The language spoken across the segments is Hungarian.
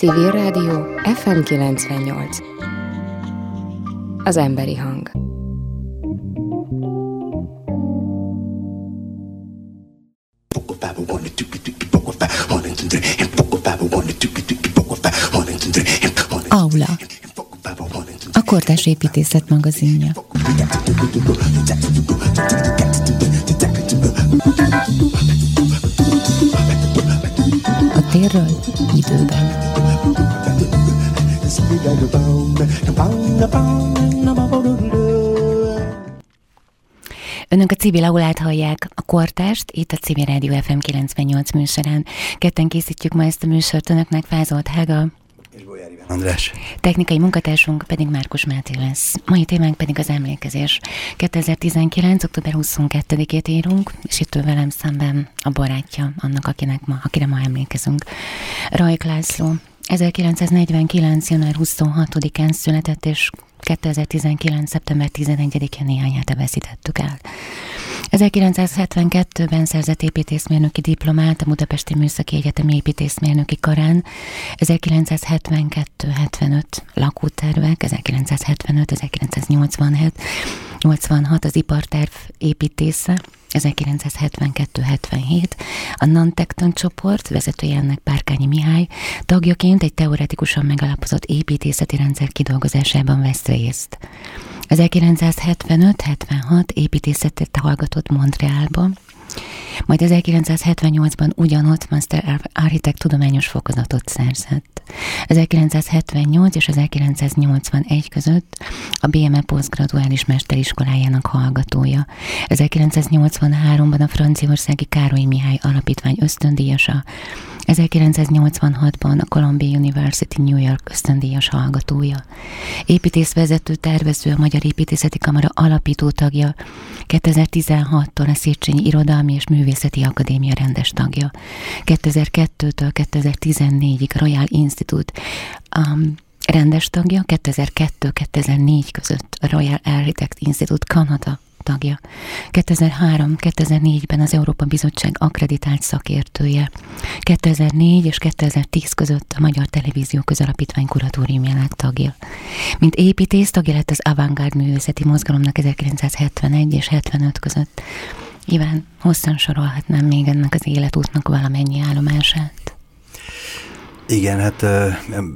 Civil Rádió FM 98 Az emberi hang. Aula. A Kortás Építészet magazinja. A térről időben Önök a civil aulát hallják, a kortást, itt a Civil Rádió FM 98 műsorán. Ketten készítjük ma ezt a műsort, önöknek Fázolt Hága. És Bolyár András. Technikai munkatársunk pedig Márkus Máté lesz. Mai témánk pedig az emlékezés. 2019. október 22-ét írunk, és itt ő velem szemben a barátja annak, akinek ma, akire ma emlékezünk. Rajk László, 1949. január 26-án született, és 2019. szeptember 11-én néhány hete veszítettük el. 1972-ben szerzett építészmérnöki diplomát a Budapesti Műszaki Egyetem építészmérnöki karán, 1972-75 lakótervek, 1975-1987, 86 az iparterv építésze, 1972-77 a Nantekton csoport vezetője ennek Párkányi Mihály tagjaként egy teoretikusan megalapozott építészeti rendszer kidolgozásában vesz részt. 1975-76 építészetet hallgatott Montrealba, majd 1978-ban ugyanott Master Architect tudományos fokozatot szerzett. 1978 és 1981 között a BME posztgraduális mesteriskolájának hallgatója. 1983-ban a franciaországi Károly Mihály Alapítvány ösztöndíjasa, 1986-ban a Columbia University New York ösztöndíjas hallgatója. Építészvezető tervező, a Magyar Építészeti Kamara alapító tagja, 2016-tól a Széchenyi Irodalmi és Művészeti Akadémia rendes tagja. 2002-től 2014-ig Royal Institute um, rendes tagja, 2002-2004 között a Royal Architect Institute Kanada tagja. 2003-2004-ben az Európa Bizottság akreditált szakértője. 2004 és 2010 között a Magyar Televízió Közalapítvány kuratóriumjának tagja. Mint építész tagja lett az Avantgárd művészeti mozgalomnak 1971 és 75 között. Iván, hosszan sorolhatnám még ennek az életútnak valamennyi állomását. Igen, hát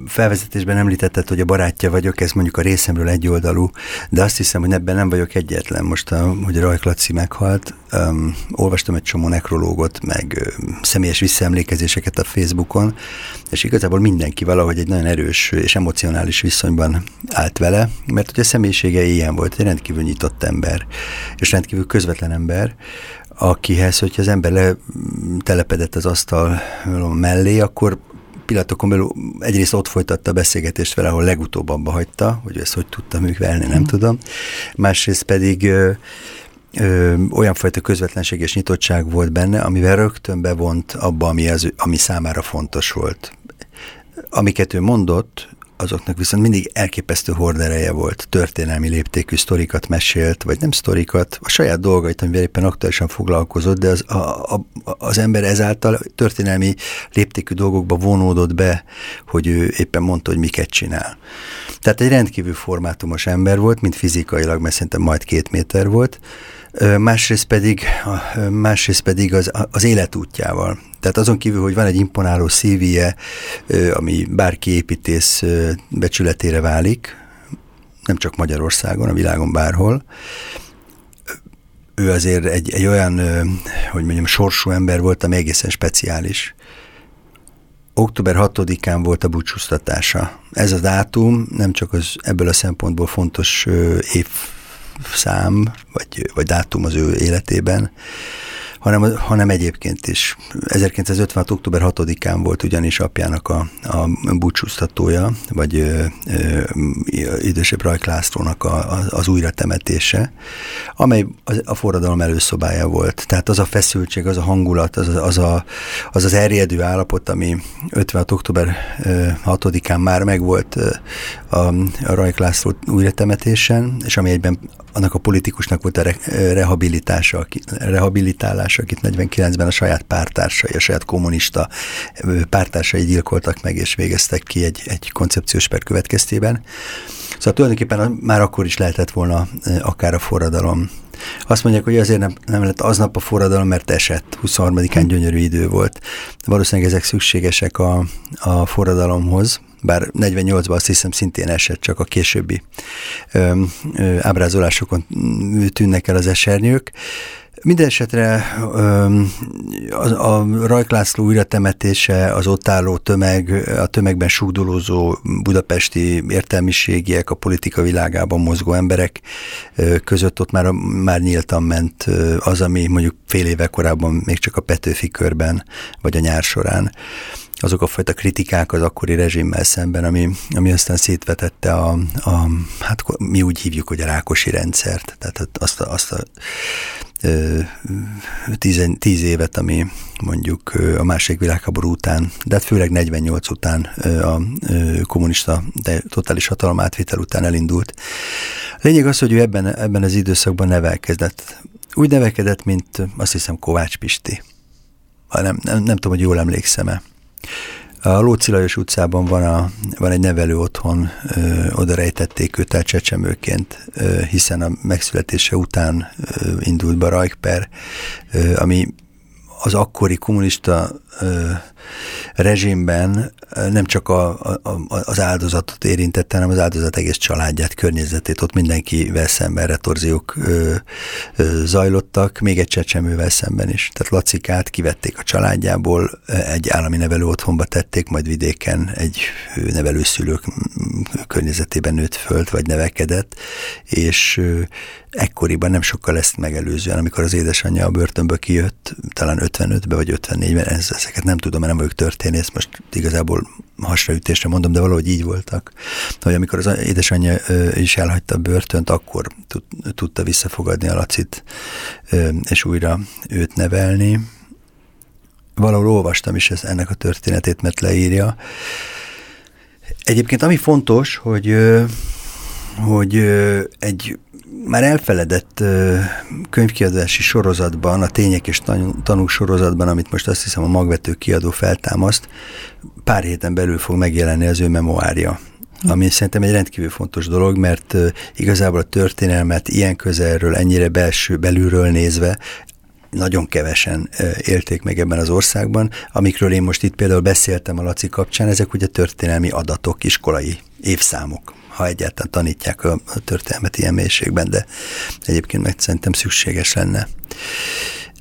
felvezetésben említetted, hogy a barátja vagyok, ez mondjuk a részemről egyoldalú, de azt hiszem, hogy ebben nem vagyok egyetlen. Most, hogy Rajk Laci meghalt, um, olvastam egy csomó nekrológot, meg um, személyes visszaemlékezéseket a Facebookon, és igazából mindenki valahogy egy nagyon erős és emocionális viszonyban állt vele, mert hogy a személyisége ilyen volt, egy rendkívül nyitott ember, és rendkívül közvetlen ember, akihez, hogyha az ember letelepedett az asztal mellé, akkor pillanatokon belül egyrészt ott folytatta a beszélgetést vele, ahol legutóbb abba hagyta, hogy ezt hogy tudta művelni, nem mm. tudom. Másrészt pedig ö, ö, olyan fajta közvetlenség és nyitottság volt benne, amivel rögtön bevont abba, ami, az, ami számára fontos volt. Amiket ő mondott, azoknak viszont mindig elképesztő hordereje volt, történelmi léptékű sztorikat mesélt, vagy nem sztorikat, a saját dolgait, amivel éppen aktuálisan foglalkozott, de az, a, a, az ember ezáltal történelmi léptékű dolgokba vonódott be, hogy ő éppen mondta, hogy miket csinál. Tehát egy rendkívül formátumos ember volt, mint fizikailag, mert szerintem majd két méter volt, másrészt pedig, másrészt pedig az, az életútjával. Tehát azon kívül, hogy van egy imponáló szívije, ami bárki építész becsületére válik, nem csak Magyarországon, a világon bárhol, ő azért egy, egy olyan, hogy mondjam, sorsú ember volt, ami egészen speciális. Október 6-án volt a búcsúztatása. Ez a dátum nem csak az ebből a szempontból fontos évszám, vagy, vagy dátum az ő életében, hanem, hanem egyébként is. 1956. október 6-án volt ugyanis apjának a, a búcsúztatója, vagy ö, ö, idősebb Rajk Lászlónak a, a, az újratemetése, amely az, a forradalom előszobája volt. Tehát az a feszültség, az a hangulat, az, az, a, az, az erjedő állapot, ami 56. október 6-án már megvolt a, a Rajk László újratemetésen, és ami egyben annak a politikusnak volt a re, rehabilitása, rehabilitálása, akit 49-ben a saját pártársai, a saját kommunista pártársai gyilkoltak meg, és végeztek ki egy, egy koncepciós per következtében. Szóval tulajdonképpen már akkor is lehetett volna akár a forradalom. Azt mondják, hogy azért nem, nem lett aznap a forradalom, mert esett. 23-án gyönyörű idő volt. Valószínűleg ezek szükségesek a, a forradalomhoz, bár 48-ban azt hiszem szintén esett, csak a későbbi ö, ö, ábrázolásokon tűnnek el az esernyők. Minden esetre a, a Rajk László újratemetése, az ott álló tömeg, a tömegben súgdolózó budapesti értelmiségiek, a politika világában mozgó emberek között ott már, már nyíltan ment az, ami mondjuk fél éve korábban még csak a Petőfi körben, vagy a nyár során azok a fajta kritikák az akkori rezsimmel szemben, ami, ami aztán szétvetette a, a, hát mi úgy hívjuk, hogy a rákosi rendszert, tehát azt a, azt a tíz, tíz évet, ami mondjuk a második világháború után, de hát főleg 48 után a kommunista de totális hatalom átvétel után elindult. Lényeg az, hogy ő ebben, ebben az időszakban nevelkedett. Úgy nevelkedett, mint azt hiszem Kovács Pisti. Nem, nem, nem tudom, hogy jól emlékszem-e. A Lóci Lajos utcában van, a, van egy nevelő otthon, ö, oda rejtették őt el csecsemőként, ö, hiszen a megszületése után ö, indult be Rajkper, ö, ami az akkori kommunista ö, rezsimben nem csak a, a, az áldozatot érintette, hanem az áldozat egész családját, környezetét, ott mindenkivel szemben retorziók ö, ö, zajlottak, még egy csecsemővel szemben is. Tehát Lacikát kivették a családjából, egy állami nevelő otthonba tették, majd vidéken egy nevelőszülők környezetében nőtt föld, vagy nevekedett, és ekkoriban nem sokkal ezt megelőzően, amikor az édesanyja a börtönből kijött, talán 55-ben vagy 54-ben, ez, ezeket nem tudom, mert nem vagyok történész, most igazából hasraütésre mondom, de valahogy így voltak, hogy amikor az édesanyja is elhagyta a börtönt, akkor tudta visszafogadni a Lacit, és újra őt nevelni. Valahol olvastam is ezt, ennek a történetét, mert leírja. Egyébként ami fontos, hogy hogy egy már elfeledett könyvkiadási sorozatban, a Tények és Tanúk sorozatban, amit most azt hiszem a magvető kiadó feltámaszt, pár héten belül fog megjelenni az ő memoárja ami szerintem egy rendkívül fontos dolog, mert igazából a történelmet ilyen közelről, ennyire belső, belülről nézve nagyon kevesen élték meg ebben az országban. Amikről én most itt például beszéltem a Laci kapcsán, ezek ugye történelmi adatok, iskolai évszámok ha egyáltalán tanítják a, történelmet ilyen mélységben, de egyébként meg szerintem szükséges lenne.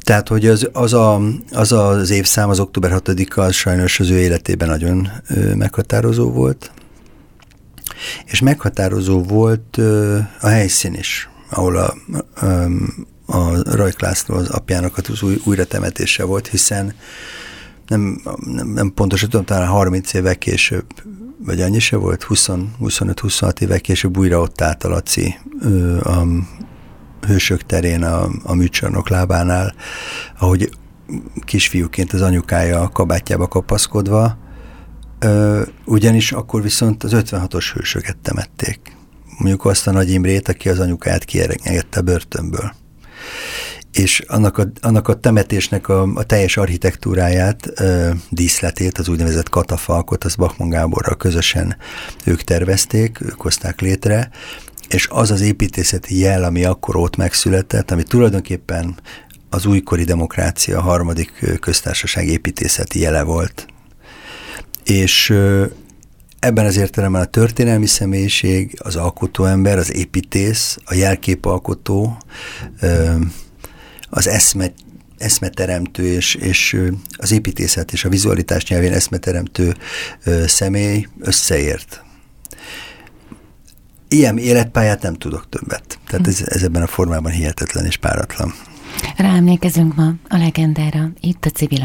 Tehát, hogy az az, a, az, az évszám, az október 6-a, az sajnos az ő életében nagyon meghatározó volt, és meghatározó volt a helyszín is, ahol a, a Rajk László az apjának az új, újratemetése volt, hiszen nem, nem, nem pontosan tudom, talán 30 évvel később vagy annyi se volt, 25-26 évek később újra ott állt a Laci a hősök terén a, a műcsarnok lábánál, ahogy kisfiúként az anyukája a kabátjába kapaszkodva, ugyanis akkor viszont az 56-os hősöket temették. Mondjuk azt a Nagy Imrét, aki az anyukáját kiengedte börtönből és annak a, annak a temetésnek a, a teljes architektúráját, ö, díszletét, az úgynevezett katafalkot, az Bachmann Gáborral közösen ők tervezték, ők hozták létre, és az az építészeti jel, ami akkor ott megszületett, ami tulajdonképpen az újkori demokrácia harmadik köztársaság építészeti jele volt. És ebben az értelemben a történelmi személyiség, az alkotóember, az építész, a jelképalkotó, az eszme, eszmeteremtő és, és az építészet és a vizualitás nyelvén eszmeteremtő személy összeért. Ilyen életpályát nem tudok többet. Tehát ez, ez ebben a formában hihetetlen és páratlan. Ráemlékezünk ma a legendára itt a civil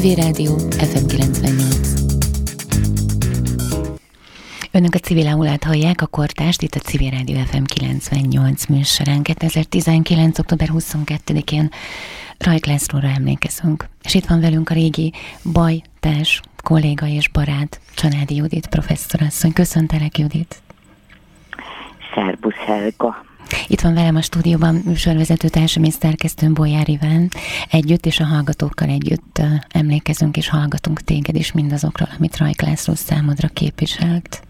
Civil Rádió FM 98. Önök a Civil Aulát hallják, a kortást itt a Civil Rádió FM 98 műsorán. 2019. október 22-én Rajk Lászlóra emlékezünk. És itt van velünk a régi bajtárs, kolléga és barát, Csanádi Judit professzorasszony. Köszöntelek, Judit! Szerbusz Helga! Itt van velem a stúdióban műsorvezető társam és szerkesztőm Bolyár Iván. Együtt és a hallgatókkal együtt emlékezünk és hallgatunk téged is mindazokról, amit Rajk László számodra képviselt.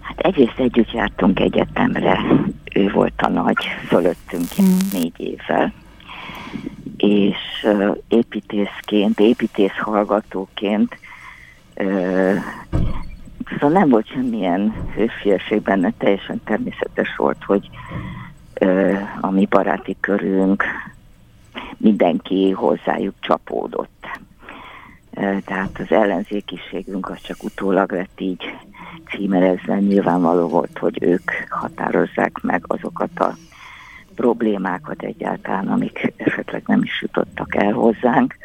Hát egyrészt együtt jártunk egyetemre, ő volt a nagy fölöttünk mm. négy évvel, és uh, építészként, építész hallgatóként uh, szóval nem volt semmilyen hősiesség benne, teljesen természetes volt, hogy uh, a mi baráti körünk mindenki hozzájuk csapódott. Uh, tehát az ellenzékiségünk az csak utólag lett így címerezve nyilvánvaló volt, hogy ők határozzák meg azokat a problémákat egyáltalán, amik esetleg nem is jutottak el hozzánk.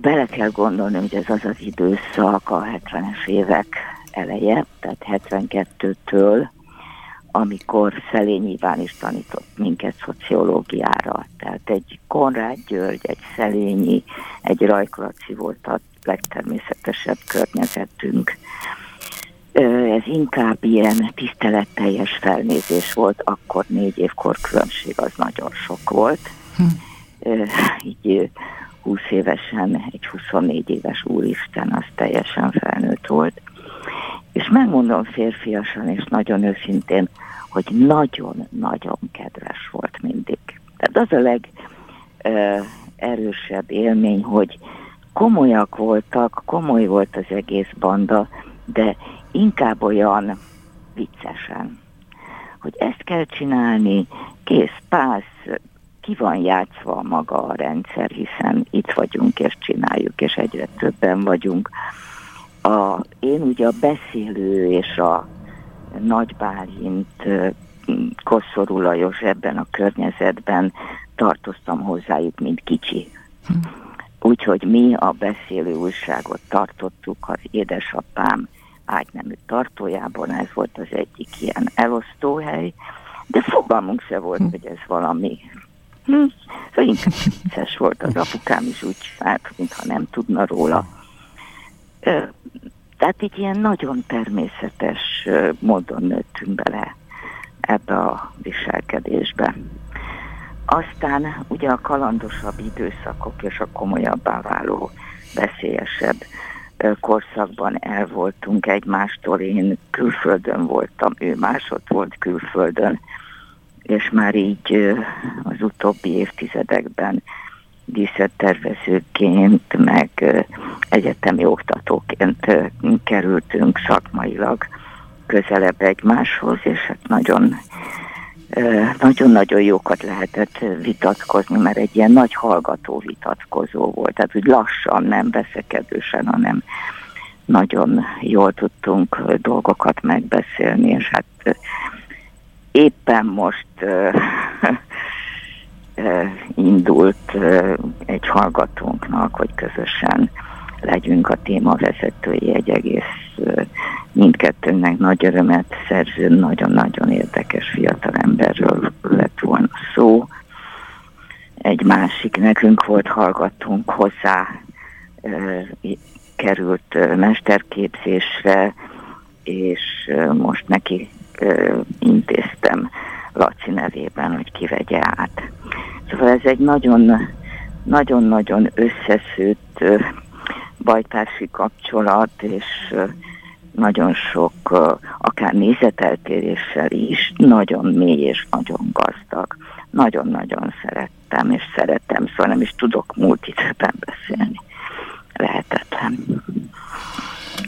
Bele kell gondolni, hogy ez az az időszak a 70-es évek eleje, tehát 72-től, amikor Szelényi Iván is tanított minket szociológiára. Tehát egy Konrád György, egy Szelényi, egy Rajkolaci volt a legtermészetesebb környezetünk ez inkább ilyen tiszteletteljes felnézés volt, akkor négy évkor különbség az nagyon sok volt. Hm. Így 20 évesen egy 24 éves úristen, az teljesen felnőtt volt. És megmondom férfiasan és nagyon őszintén, hogy nagyon-nagyon kedves volt mindig. Tehát az a legerősebb élmény, hogy komolyak voltak, komoly volt az egész banda, de inkább olyan viccesen, hogy ezt kell csinálni, kész, pász, ki van játszva maga a rendszer, hiszen itt vagyunk és csináljuk, és egyre többen vagyunk. A, én ugye a beszélő és a Nagy Bálint, Kosszorú Lajos ebben a környezetben tartoztam hozzájuk, mint kicsi. Hm. Úgyhogy mi a beszélő újságot tartottuk, az édesapám ágynemű tartójában, ez volt az egyik ilyen elosztóhely, de fogalmunk se volt, hm. hogy ez valami Hm, szóval vicces volt az apukám is úgy csinált, mintha nem tudna róla. Tehát így ilyen nagyon természetes módon nőttünk bele ebbe a viselkedésbe. Aztán ugye a kalandosabb időszakok és a komolyabbá váló, veszélyesebb korszakban el voltunk egymástól. Én külföldön voltam, ő másod volt külföldön, és már így az utóbbi évtizedekben díszlettervezőként, meg egyetemi oktatóként kerültünk szakmailag közelebb egymáshoz, és hát nagyon nagyon-nagyon jókat lehetett vitatkozni, mert egy ilyen nagy hallgató vitatkozó volt, tehát úgy lassan, nem veszekedősen, hanem nagyon jól tudtunk dolgokat megbeszélni, és hát éppen most indult egy hallgatónknak, hogy közösen legyünk a témavezetői egy egész mindkettőnknek nagy örömet szerző, nagyon-nagyon érdekes fiatal emberről lett volna szó. Egy másik nekünk volt hallgatunk hozzá, került mesterképzésre, és most neki intéztem Laci nevében, hogy kivegye át. Szóval ez egy nagyon nagyon-nagyon összeszűtt bajtársi kapcsolat, és nagyon sok, akár nézeteltéréssel is, nagyon mély és nagyon gazdag. Nagyon-nagyon szerettem, és szeretem, szóval nem is tudok múlt időben beszélni. Lehetetlen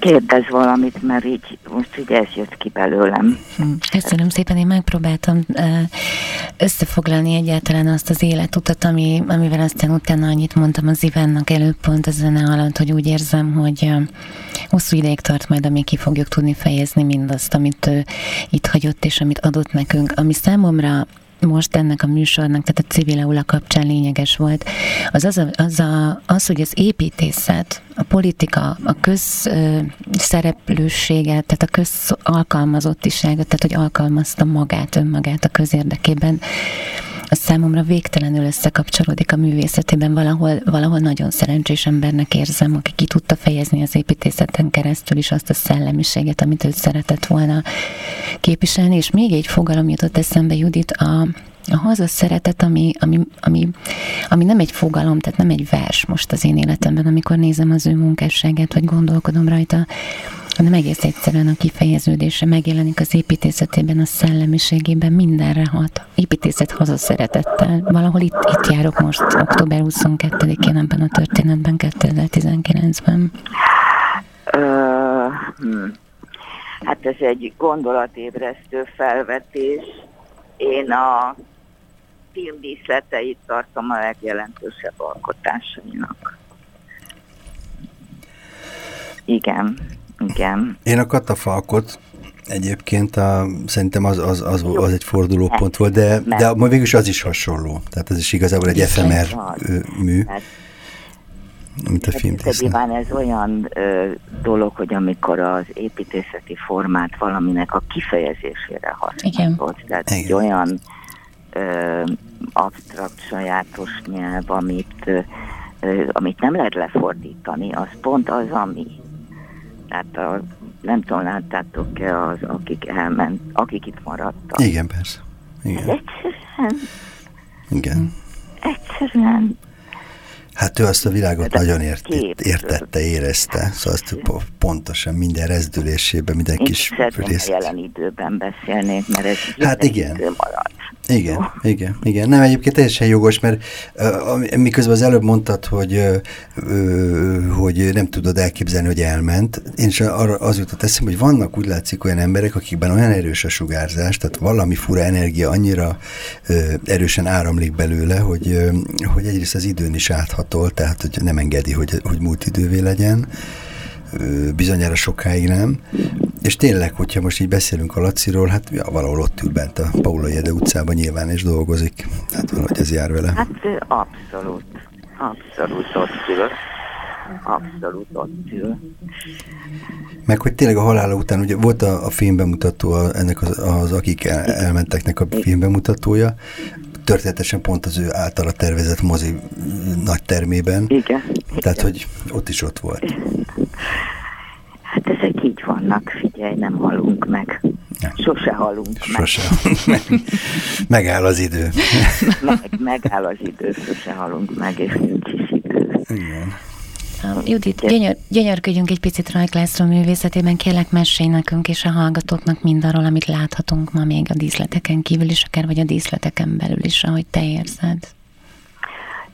kérdez valamit, mert így most így ez jött ki belőlem. Hm, köszönöm szépen, én megpróbáltam összefoglalni egyáltalán azt az életutat, ami, amivel aztán utána annyit mondtam az Ivánnak előbb pont a zene alatt, hogy úgy érzem, hogy hosszú ideig tart majd, amíg ki fogjuk tudni fejezni mindazt, amit ő itt hagyott és amit adott nekünk, ami számomra most ennek a műsornak, tehát a civil aula kapcsán lényeges volt, az az, a, az, a, az hogy az építészet, a politika, a közszereplőséget, tehát a közalkalmazottiságot, tehát hogy alkalmazta magát, önmagát a közérdekében, számomra végtelenül összekapcsolódik a művészetében. Valahol, valahol nagyon szerencsés embernek érzem, aki ki tudta fejezni az építészeten keresztül is azt a szellemiséget, amit ő szeretett volna képviselni. És még egy fogalom jutott eszembe, Judit, a, a haza szeretet, ami, ami, ami, ami nem egy fogalom, tehát nem egy vers most az én életemben, amikor nézem az ő munkásságát, vagy gondolkodom rajta, hanem egész egyszerűen a kifejeződése megjelenik az építészetében, a szellemiségében, mindenre hat. Építészet hazaszeretettel. Valahol itt, itt járok most, október 22-én ebben a történetben, 2019-ben. Uh, hmm. Hát ez egy gondolatébresztő felvetés. Én a film díszleteit tartom a legjelentősebb alkotásainak. Igen. Igen. Én a katafalkot egyébként a, szerintem az, az, az, az egy fordulópont volt, de, de ma végülis az is hasonló. Tehát ez is igazából egy FMR mű. mint a film Nyilván ez olyan ö, dolog, hogy amikor az építészeti formát valaminek a kifejezésére használod, tehát Igen. egy olyan ö, absztrakt, sajátos nyelv, amit, ö, amit nem lehet lefordítani, az pont az, ami tehát a, nem tudom, láttátok-e az, akik elment, akik itt maradtak. Igen, persze. Igen. Ez egyszerűen... Igen. Egyszerűen Hát ő azt a világot De nagyon ért, értette, érezte, szóval azt pontosan minden rezdülésében, minden Én kis részt. jelen időben beszélnék, mert ez hát igen. idő marad. Igen, Jó. igen, igen. Nem, egyébként teljesen jogos, mert uh, miközben az előbb mondtad, hogy, uh, hogy nem tudod elképzelni, hogy elment, én is arra az jutott eszembe, hogy vannak úgy látszik olyan emberek, akikben olyan erős a sugárzás, tehát valami fura energia annyira uh, erősen áramlik belőle, hogy, hogy egyrészt az időn is áthatol, tehát hogy nem engedi, hogy, hogy múlt idővé legyen, bizonyára sokáig nem. És tényleg, hogyha most így beszélünk a Laciról, hát ja, valahol ott ül bent a Paula Jede utcában nyilván és dolgozik. Hát valahogy ez jár vele. Hát abszolút. Abszolút ott ül. Abszolút ott ül. Meg hogy tényleg a halála után, ugye volt a, a filmbemutató, a, ennek az, az akik el, elmenteknek a filmbemutatója, történetesen pont az ő általa tervezett mozi nagy termében. Igen. Tehát, igen. hogy ott is ott volt. Hát ezek így vannak, figyelj, nem halunk meg. Sose halunk sose meg. megáll az idő. meg, megáll az idő, sose halunk meg, és nincs is idő. Igen. Judit, gyönyör, gyönyörködjünk egy picit Rajk László művészetében, kérlek mesélj nekünk és a hallgatóknak mindarról, amit láthatunk ma még a díszleteken kívül is, akár vagy a díszleteken belül is, ahogy te érzed.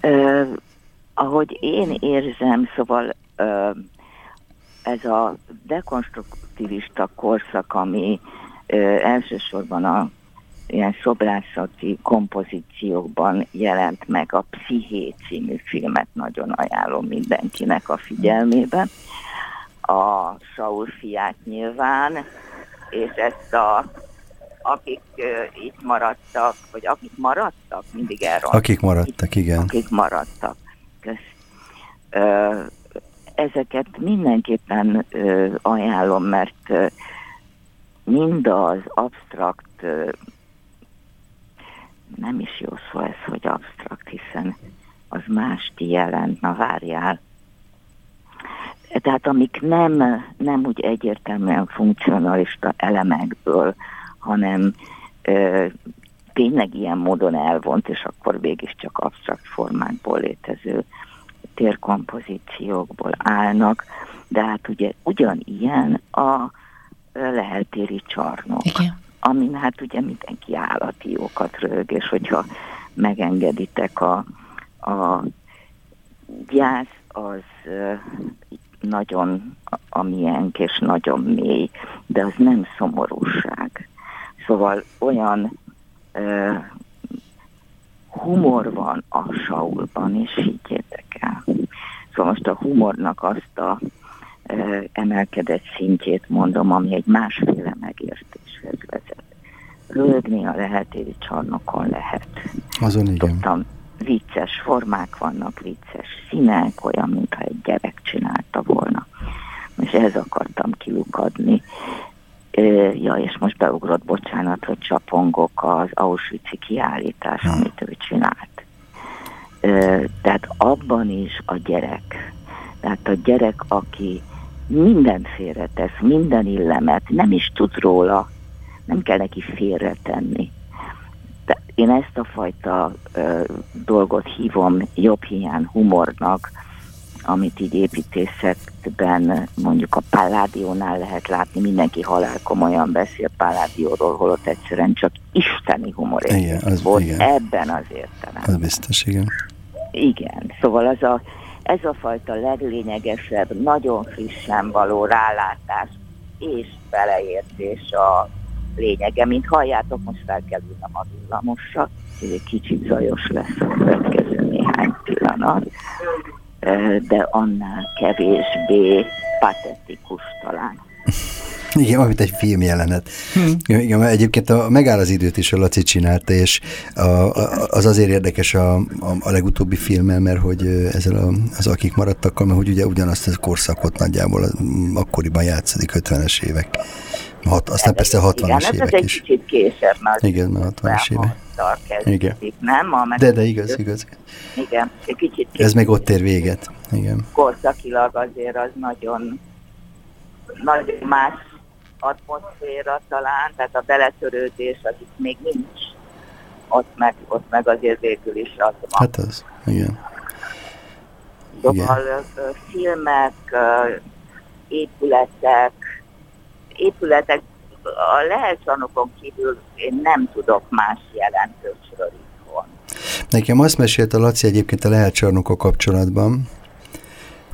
Uh, ahogy én érzem, szóval uh, ez a dekonstruktivista korszak, ami uh, elsősorban a ilyen szobrászati kompozíciókban jelent meg a Psziché című filmet, nagyon ajánlom mindenkinek a figyelmébe. A Saul fiát nyilván, és ezt a akik uh, itt maradtak, vagy akik maradtak, mindig erről. Akik maradtak, igen. Akik maradtak. Kösz. Uh, ezeket mindenképpen uh, ajánlom, mert uh, mind az absztrakt nem is jó szó ez, hogy absztrakt, hiszen az mást jelent, na várjál. Tehát amik nem, nem úgy egyértelműen funkcionalista elemekből, hanem ö, tényleg ilyen módon elvont, és akkor csak absztrakt formákból létező térkompozíciókból állnak, de hát ugye ugyanilyen a leheltéri csarnok. Igen amin hát ugye mindenki állati jókat rög, és hogyha megengeditek a, a gyász, az nagyon amilyénk és nagyon mély, de az nem szomorúság. Szóval olyan uh, humor van a Saulban, és higgyétek el. Szóval most a humornak azt a emelkedett szintjét mondom, ami egy másféle megértéshez vezet. rögni a lehetéri csarnokon lehet. Azon igen. Tudtam, vicces formák vannak, vicces színek, olyan, mintha egy gyerek csinálta volna. És ehhez akartam kilukadni. Ja, és most beugrott, bocsánat, hogy csapongok az Auschwitz-i kiállítás, hmm. amit ő csinált. Tehát abban is a gyerek, tehát a gyerek, aki mindent félretesz, minden illemet, nem is tud róla, nem kell neki félretenni. De én ezt a fajta ö, dolgot hívom jobb hiány humornak, amit így építészetben mondjuk a Palládiónál lehet látni, mindenki halál komolyan beszél Palládióról, holott egyszerűen csak isteni humor igen, az, volt igen. ebben az értelemben. Az biztos, igen. Igen, szóval az a, ez a fajta leglényegesebb, nagyon frissen való rálátás és beleértés a lényege, mint halljátok, most fel kell ülnem a villamosra, egy kicsit zajos lesz a következő néhány pillanat, de annál kevésbé patetikus talán. Igen, amit egy filmjelenet. Hm. Igen, egyébként a Megáll az időt is a Laci csinálta, és a, a, az azért érdekes a, a, a legutóbbi filmmel, mert hogy ezzel a, az akik maradtak, mert hogy ugye ugyanazt a korszakot nagyjából akkoriban játszódik 50-es évek. Hat, aztán persze 60-as igen, évek ez egy is. kicsit később, mert Igen, mert 60-as évek. Igen. Nem? A de, de igaz, igaz. Igen, egy kicsit Ez meg ott ér véget. Igen. Korszakilag azért az nagyon, nagyon más atmoszféra talán, tehát a beletörődés az itt még nincs. Ott meg, ott meg azért végül is az van. Hát az, igen. Szóval igen. filmek, épületek, épületek, a lehelcsarnokon kívül én nem tudok más jelentősről itthon. Nekem azt mesélt a Laci egyébként a lehelcsarnokok kapcsolatban,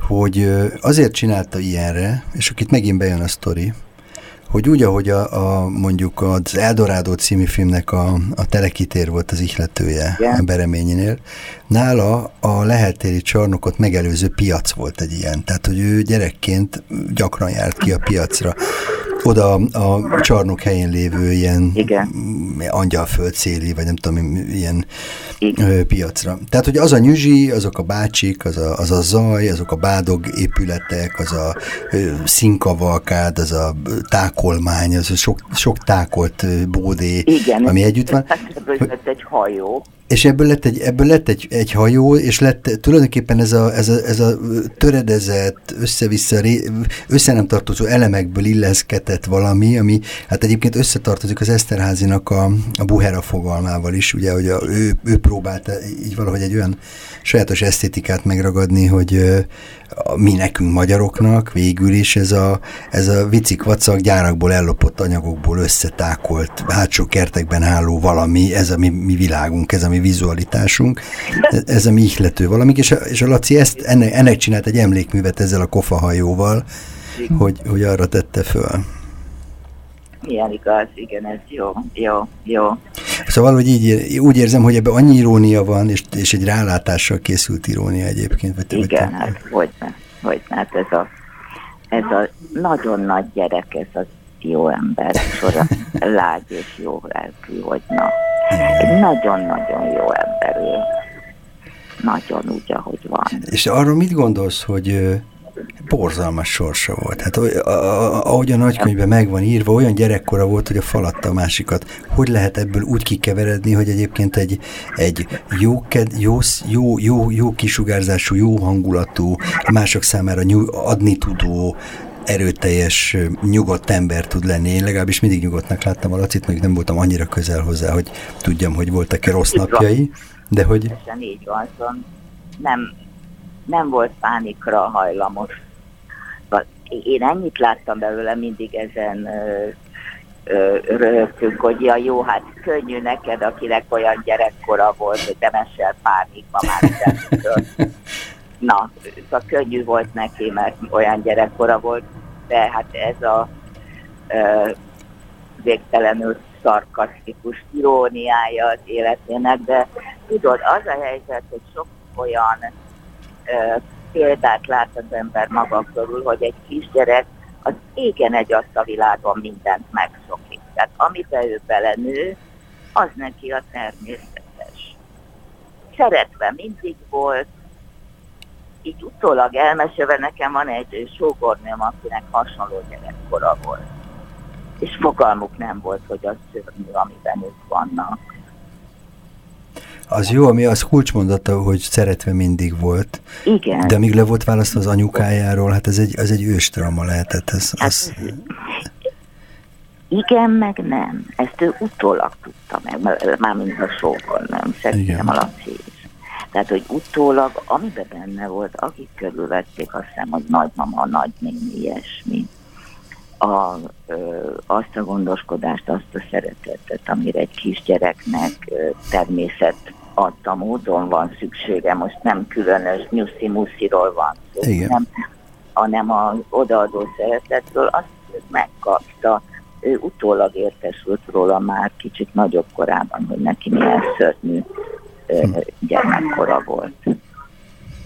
hogy azért csinálta ilyenre, és akit megint bejön a sztori, hogy úgy, ahogy a, a mondjuk az Eldorado című filmnek a, a telekitér volt az ihletője yeah. a Bereményinél, nála a lehetéri csarnokot megelőző piac volt egy ilyen. Tehát, hogy ő gyerekként gyakran járt ki a piacra oda a csarnok helyén lévő ilyen Igen. angyalföldszéli, vagy nem tudom, ilyen Igen. piacra. Tehát, hogy az a nyüzsi, azok a bácsik, az a, az a zaj, azok a bádog épületek, az a színkavalkád, az a tákolmány, az a sok, sok tákolt bódé, Igen, ami együtt van. Igen, egy hajó. És ebből lett egy, ebből lett egy, egy hajó, és lett tulajdonképpen ez a, ez a, ez a töredezett, össze-vissza, össze nem tartozó elemekből illeszkedett valami, ami hát egyébként összetartozik az Eszterházinak a, a Buhera fogalmával is, ugye, hogy a, ő, ő próbálta így valahogy egy olyan sajátos esztétikát megragadni, hogy mi nekünk magyaroknak végül is ez a, ez a vicik vacak gyárakból ellopott anyagokból összetákolt hátsó kertekben álló valami, ez a mi, mi világunk, ez a mi vizualitásunk, ez a mi ihlető valamik, és a, és a Laci ezt, ennek, ennek csinált egy emlékművet ezzel a kofahajóval, hogy, hogy arra tette föl. Milyen igaz, igen, ez jó, jó, jó. Szóval, hogy így, úgy érzem, hogy ebben annyi irónia van, és, és egy rálátással készült irónia egyébként. Vagy igen, vagy hát hogyne, hogyne, hát ez a, ez a nagyon nagy gyerek, ez az jó ember, sora, lágy és jó lelkű, hogy na, nagyon-nagyon jó ember ő. Nagyon úgy, ahogy van. És arról mit gondolsz, hogy borzalmas sorsa volt. Hát ahogy a nagykönyvben meg van írva, olyan gyerekkora volt, hogy a falatta a másikat. Hogy lehet ebből úgy kikeveredni, hogy egyébként egy, egy jó, jó, jó, jó, jó kisugárzású, jó hangulatú, mások számára adni tudó, erőteljes, nyugodt ember tud lenni. Én legalábbis mindig nyugodtnak láttam a Lacit, még nem voltam annyira közel hozzá, hogy tudjam, hogy voltak-e rossz napjai, de hogy... így van, szóval nem, nem volt pánikra hajlamos. Én ennyit láttam belőle, mindig ezen röhögtünk, hogy ja jó, hát könnyű neked, akinek olyan gyerekkora volt, hogy nem esel pánikba már Na, szóval könnyű volt neki, mert olyan gyerekkora volt, de hát ez a ö, végtelenül szarkasztikus iróniája az életének, de tudod, az a helyzet, hogy sok olyan példát lát az ember maga körül, hogy egy kisgyerek az égen egy azt a világon mindent megszokik. Tehát amiben ő belenő, az neki a természetes. Szeretve mindig volt, így utólag elmesélve nekem van egy sógornőm, akinek hasonló gyerekkora volt. És fogalmuk nem volt, hogy az szörnyű, amiben ők vannak. Az jó, ami az kulcsmondata, hogy szeretve mindig volt. Igen. De amíg le volt választva az anyukájáról, hát ez egy, ez egy őstrama lehetett. Ez, hát, az... Igen, meg nem. Ezt ő utólag tudta meg, mármint a sókon, nem szerintem a Laci. Tehát, hogy utólag, amiben benne volt, akik körülvették, azt hiszem, hogy nagymama, nagynéni, ilyesmi, a, ö, azt a gondoskodást, azt a szeretetet, amire egy kisgyereknek ö, természet adta módon van szüksége. Most nem különös nyuszi-musziról van szó, nem, hanem az odaadó szeretetről, azt megkapta ő utólag értesült róla már kicsit nagyobb korában, hogy neki milyen szörnyű. Gyermekkora volt.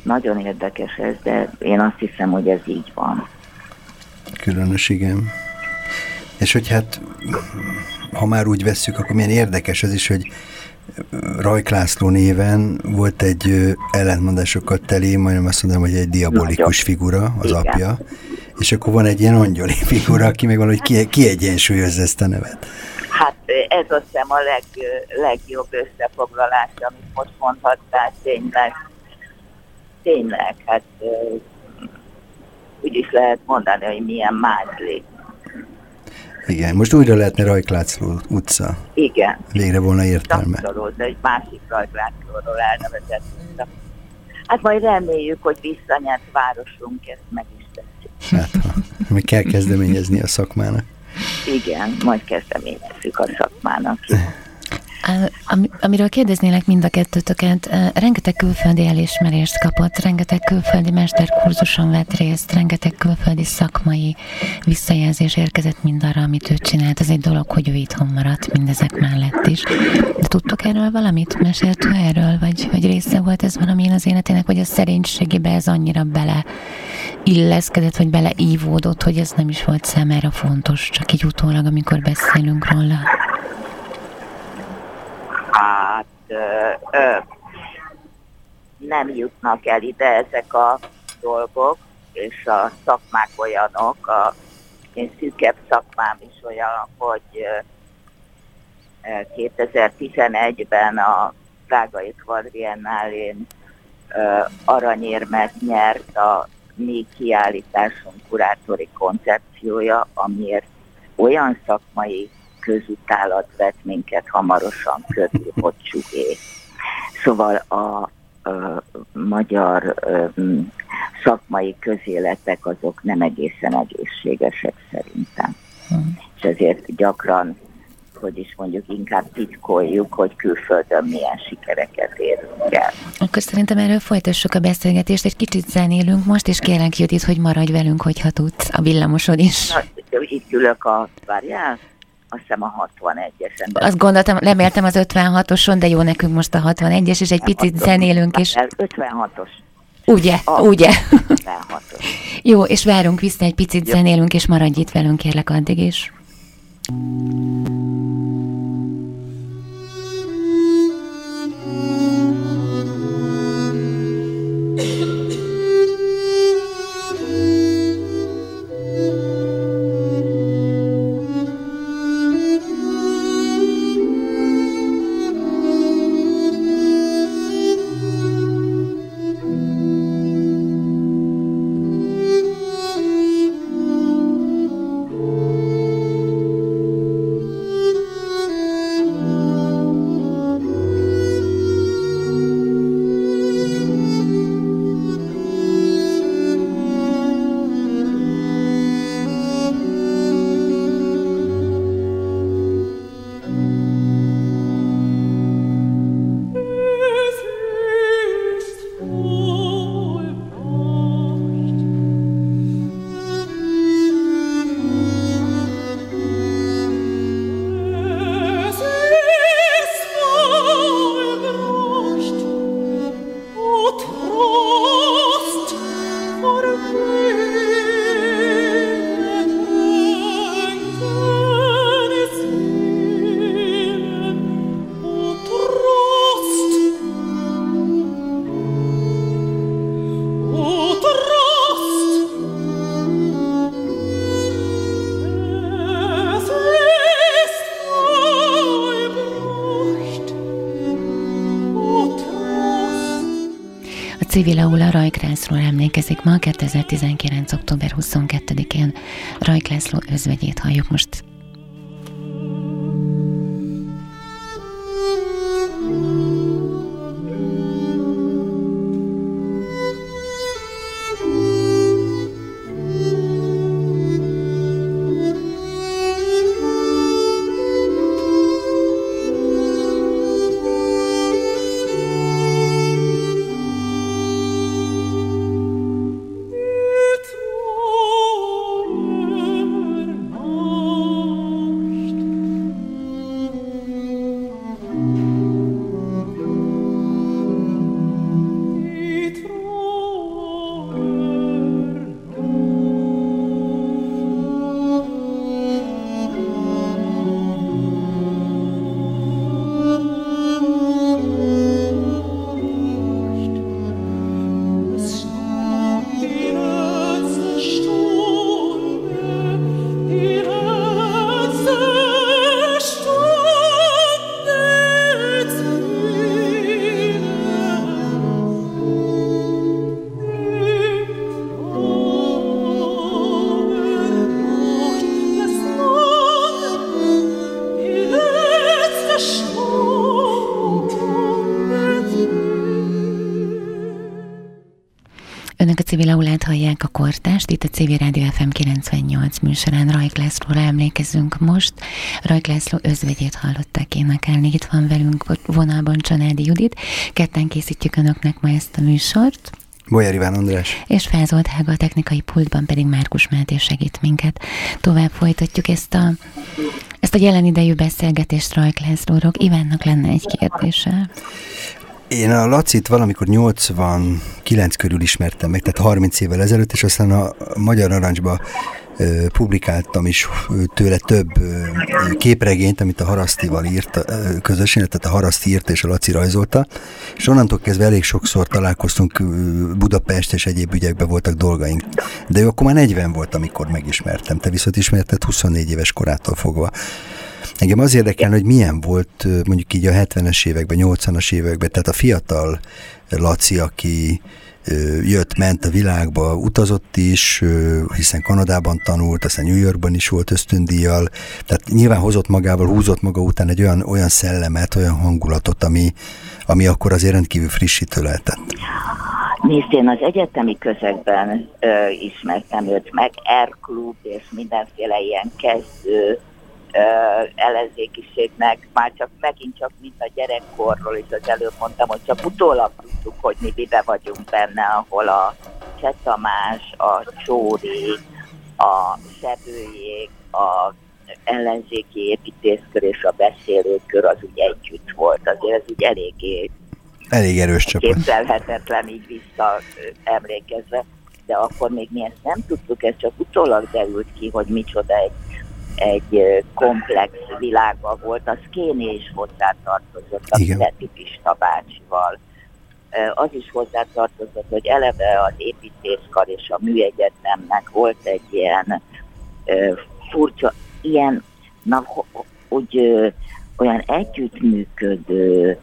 Nagyon érdekes ez, de én azt hiszem, hogy ez így van. Különös, igen. És hogy hát, ha már úgy vesszük, akkor milyen érdekes az is, hogy Rajk László néven volt egy ellentmondásokat teli, majdnem azt mondom, hogy egy diabolikus figura, az Igen. apja, és akkor van egy ilyen angyali figura, aki meg valahogy ki, kiegyensúlyozza ezt a nevet. Hát ez azt hiszem a leg, legjobb összefoglalás, amit most mondhattál, tényleg. Tényleg, hát úgy is lehet mondani, hogy milyen mázli. Igen, most újra lehetne Rajklácló utca. Igen. Végre volna értelme. de egy másik Rajkláclóról elnevezett utca. Hát majd reméljük, hogy visszanyert városunk ezt meg is Hát, mi kell kezdeményezni a szakmának. Igen, majd kezdeményezzük a szakmának. Am, amiről kérdeznélek mind a kettőtöket, rengeteg külföldi elismerést kapott, rengeteg külföldi mesterkurzuson vett részt, rengeteg külföldi szakmai visszajelzés érkezett mindarra, amit ő csinált. Ez egy dolog, hogy ő itthon maradt mindezek mellett is. De tudtok erről valamit? Mesélt ő erről? Vagy, vagy része volt ez valamilyen az életének, vagy a szerénységébe ez annyira bele illeszkedett, vagy beleívódott, hogy ez nem is volt számára fontos, csak így utólag, amikor beszélünk róla? Hát ö, ö, nem jutnak el ide ezek a dolgok, és a szakmák olyanok, a én szűkebb szakmám is olyan, hogy 2011-ben a Prágai Quadriennálén aranyérmet nyert a mi kiállításunk kurátori koncepciója, amiért olyan szakmai közutálat vett minket hamarosan körül, hogy csugé. Szóval a, a magyar a, szakmai közéletek azok nem egészen egészségesek szerintem. Hmm. És ezért gyakran hogy is mondjuk inkább titkoljuk, hogy külföldön milyen sikereket érünk el. Akkor szerintem erről folytassuk a beszélgetést, egy kicsit zenélünk most, és kérlek Judit, hogy maradj velünk, hogyha tudsz, a villamosod is. Na, itt ülök a, várjál, azt hiszem a 61-esen. Azt gondoltam, leméltem az 56-oson, de jó nekünk most a 61-es, és egy picit zenélünk is. 56-os. Ugye, a, ugye. 56-os. jó, és várunk vissza, egy picit jó. zenélünk, és maradj itt velünk, kérlek addig is. Civil Aula Rajkrászról emlékezik ma, 2019. október 22-én Rajk László özvegyét halljuk most Civil Aulát hallják a kortást, itt a Civil Rádió FM 98 műsorán Rajk Lászlóra emlékezünk most. Rajk László özvegyét hallották énekelni, itt van velünk vonalban Csanádi Judit. Ketten készítjük Önöknek ma ezt a műsort. Bolyár Iván András. És Fázolt Hága a technikai pultban pedig Márkus Máté segít minket. Tovább folytatjuk ezt a, ezt a jelen idejű beszélgetést Rajk Lászlóról. Ivánnak lenne egy kérdése. Én a Lacit valamikor 89 körül ismertem meg, tehát 30 évvel ezelőtt, és aztán a Magyar Narancsba publikáltam is tőle több képregényt, amit a Harasztival írt közösen, tehát a Haraszti írt és a Laci rajzolta, és onnantól kezdve elég sokszor találkoztunk Budapest és egyéb ügyekben voltak dolgaink. De ő akkor már 40 volt, amikor megismertem. Te viszont ismerted 24 éves korától fogva. Engem az érdekel, hogy milyen volt mondjuk így a 70-es években, 80-as években, tehát a fiatal Laci, aki jött, ment a világba, utazott is, hiszen Kanadában tanult, aztán New Yorkban is volt ösztöndíjjal, tehát nyilván hozott magával, húzott maga után egy olyan, olyan szellemet, olyan hangulatot, ami, ami akkor azért rendkívül frissítő lehetett. Nézd, én az egyetemi közegben ö, ismertem őt meg, R-klub és mindenféle ilyen kezdő ellenzékiségnek, már csak megint csak mint a gyerekkorról is az előbb mondtam, hogy csak utólag tudtuk, hogy mi mibe vagyunk benne, ahol a Cseh Tamás, a Csóri, a Sebőjék, a ellenzéki építészkör és a beszélőkör az úgy együtt volt. Azért ez úgy eléggé Elég erős csapat. Képzelhetetlen így vissza emlékezve, de akkor még mi ezt nem tudtuk, ez csak utólag derült ki, hogy micsoda egy egy komplex világa volt, az Kéné is hozzátartozott a Pileti Pista bácsival. Az is hozzátartozott, hogy eleve az építészkar és a műegyetemnek volt egy ilyen furcsa, ilyen, na, úgy olyan együttműködő,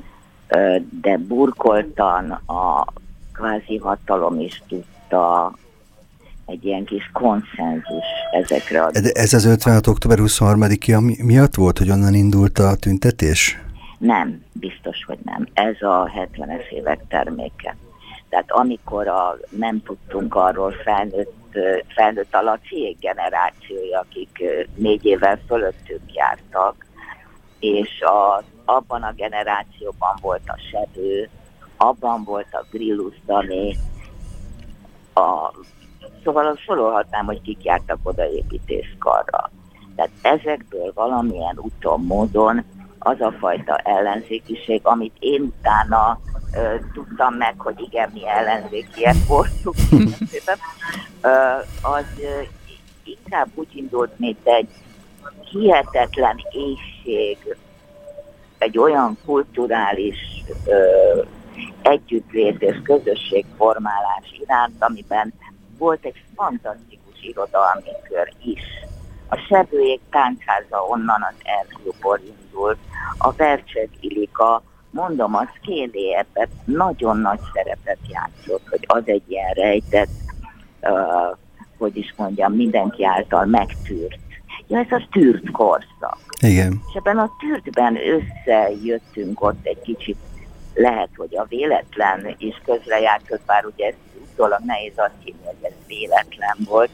de burkoltan a kvázi hatalom is tudta egy ilyen kis konszenzus ezekre a... De ez az 56. október 23-i miatt volt, hogy onnan indult a tüntetés? Nem, biztos, hogy nem. Ez a 70-es évek terméke. Tehát amikor a, nem tudtunk arról felnőtt, felnőtt a Laci generációja, akik négy évvel fölöttünk jártak, és a, abban a generációban volt a Sebő, abban volt a Grillus Dani, a Szóval sorolhatnám, hogy kik jártak oda építészkarra. Tehát ezekből valamilyen úton, módon az a fajta ellenzékiség, amit én utána ö, tudtam meg, hogy igen, mi ellenzékiek voltunk, ö, az ö, inkább úgy indult, mint egy hihetetlen éjség, egy olyan kulturális ö, együttlét és közösségformálás iránt, amiben volt egy fantasztikus irodalmi kör is. A Sebőjék táncháza onnan az Erkőból indult, a Vercsek Ilika mondom, az Kéli ebben nagyon nagy szerepet játszott, hogy az egy ilyen rejtett, uh, hogy is mondjam, mindenki által megtűrt. Ja, ez a tűrt korszak. Igen. És ebben a tűrtben összejöttünk ott egy kicsit, lehet, hogy a véletlen is közrejátszott, bár ugye ez utólag nehéz azt hinni, hogy ez véletlen volt,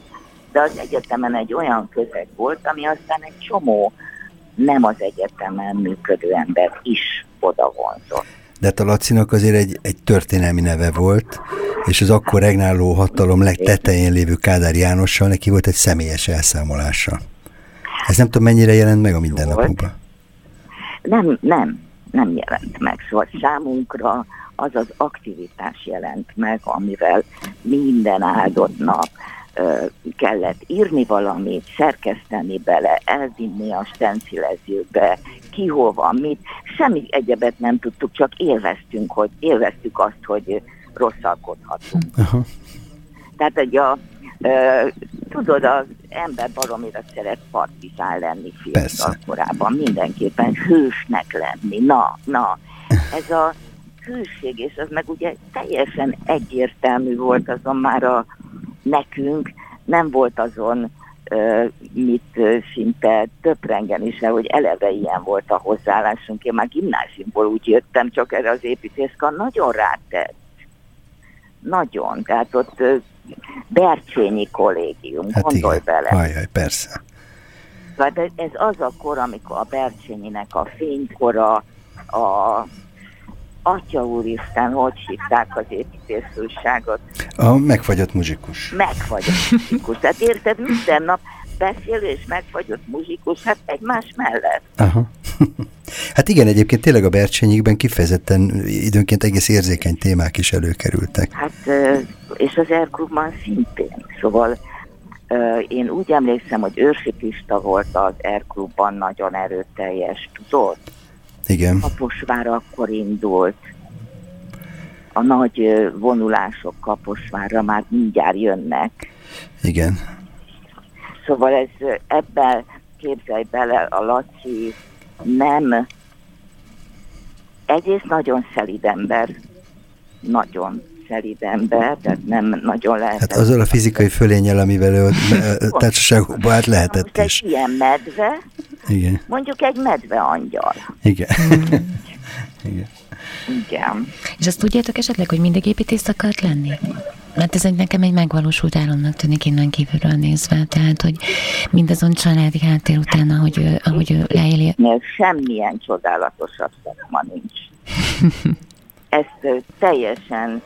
de az egyetemen egy olyan közeg volt, ami aztán egy csomó nem az egyetemen működő ember is oda vonzott. De hát a Lacinak azért egy, egy történelmi neve volt, és az akkor regnáló hatalom legtetején lévő Kádár Jánossal neki volt egy személyes elszámolása. Ez nem tudom, mennyire jelent meg a mindennapokban. Nem, nem, nem jelent meg. Szóval számunkra az az aktivitás jelent meg, amivel minden áldott nap kellett írni valamit, szerkeszteni bele, elvinni a stencilezőbe, ki hol van, mit. Semmi egyebet nem tudtuk, csak élveztünk, hogy élveztük azt, hogy rosszalkodhatunk. Uh-huh. Tehát egy a, tudod, az ember baromira szeret partizán lenni fiatal korában, mindenképpen hősnek lenni, na, na. Ez a hőség, és az meg ugye teljesen egyértelmű volt azon már a nekünk nem volt azon mit szinte töprengeni se, hogy eleve ilyen volt a hozzáállásunk. Én már gimnáziumból úgy jöttem, csak erre az építészkar nagyon rátett. Nagyon. Tehát ott Bercsényi kollégium, hát gondolj igen. bele. Ajaj, persze. Tehát ez az a kor, amikor a Bercsényinek a fénykora, a Atya úristen, hogy hívták az építészúságot? A megfagyott muzsikus. Megfagyott muzsikus. Tehát érted, minden nap beszélő és megfagyott muzsikus, hát egymás mellett. Aha. Hát igen, egyébként tényleg a Bercsényikben kifejezetten időnként egész érzékeny témák is előkerültek. Hát, és az Erklubban szintén. Szóval én úgy emlékszem, hogy Őrsi Pista volt az Erklubban nagyon erőteljes, tudod? Igen. Kaposvár akkor indult. A nagy vonulások Kaposvárra már mindjárt jönnek. Igen. Szóval ez ebben képzelj bele, a Laci nem egész nagyon szelid ember, nagyon szelid ember, tehát nem nagyon lehet. Hát azzal a fizikai fölényel, amivel ő társaságokban át lehetett is. Egy ilyen medve, Igen. mondjuk egy medve angyal. Igen. Igen. Igen. És azt tudjátok esetleg, hogy mindig építész akart lenni? Mert ez egy, nekem egy megvalósult álomnak tűnik innen kívülről nézve, tehát, hogy mindazon családi háttér után, ahogy, ahogy leéli. Semmilyen csodálatosabb szakma nincs. Ezt teljesen